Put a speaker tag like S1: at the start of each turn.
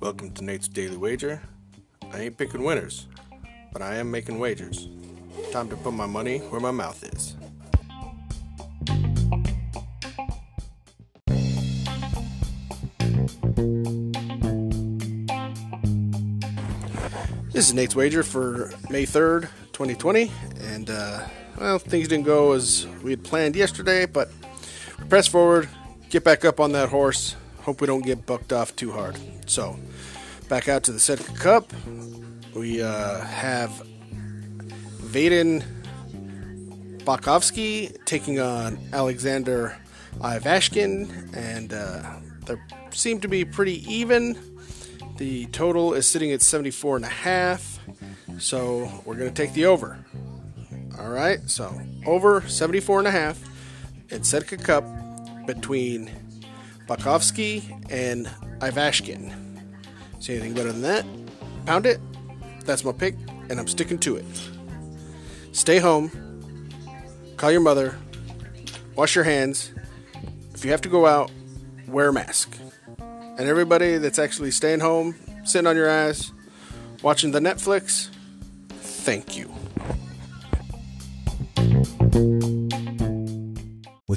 S1: Welcome to Nate's Daily Wager. I ain't picking winners, but I am making wagers. Time to put my money where my mouth is. This is Nate's Wager for May 3rd, 2020, and uh, well, things didn't go as we had planned yesterday, but press forward, get back up on that horse. Hope we don't get bucked off too hard. So, back out to the Setka Cup. We uh, have Vaden Bakovsky taking on Alexander Ivashkin, and uh, they seem to be pretty even. The total is sitting at 74 and a half, so we're going to take the over. All right, so over 74 and a half in Setka Cup between Bakovsky and Ivashkin. See anything better than that? Pound it. That's my pick, and I'm sticking to it. Stay home. Call your mother. Wash your hands. If you have to go out, wear a mask. And everybody that's actually staying home, sitting on your ass, watching the Netflix, thank you.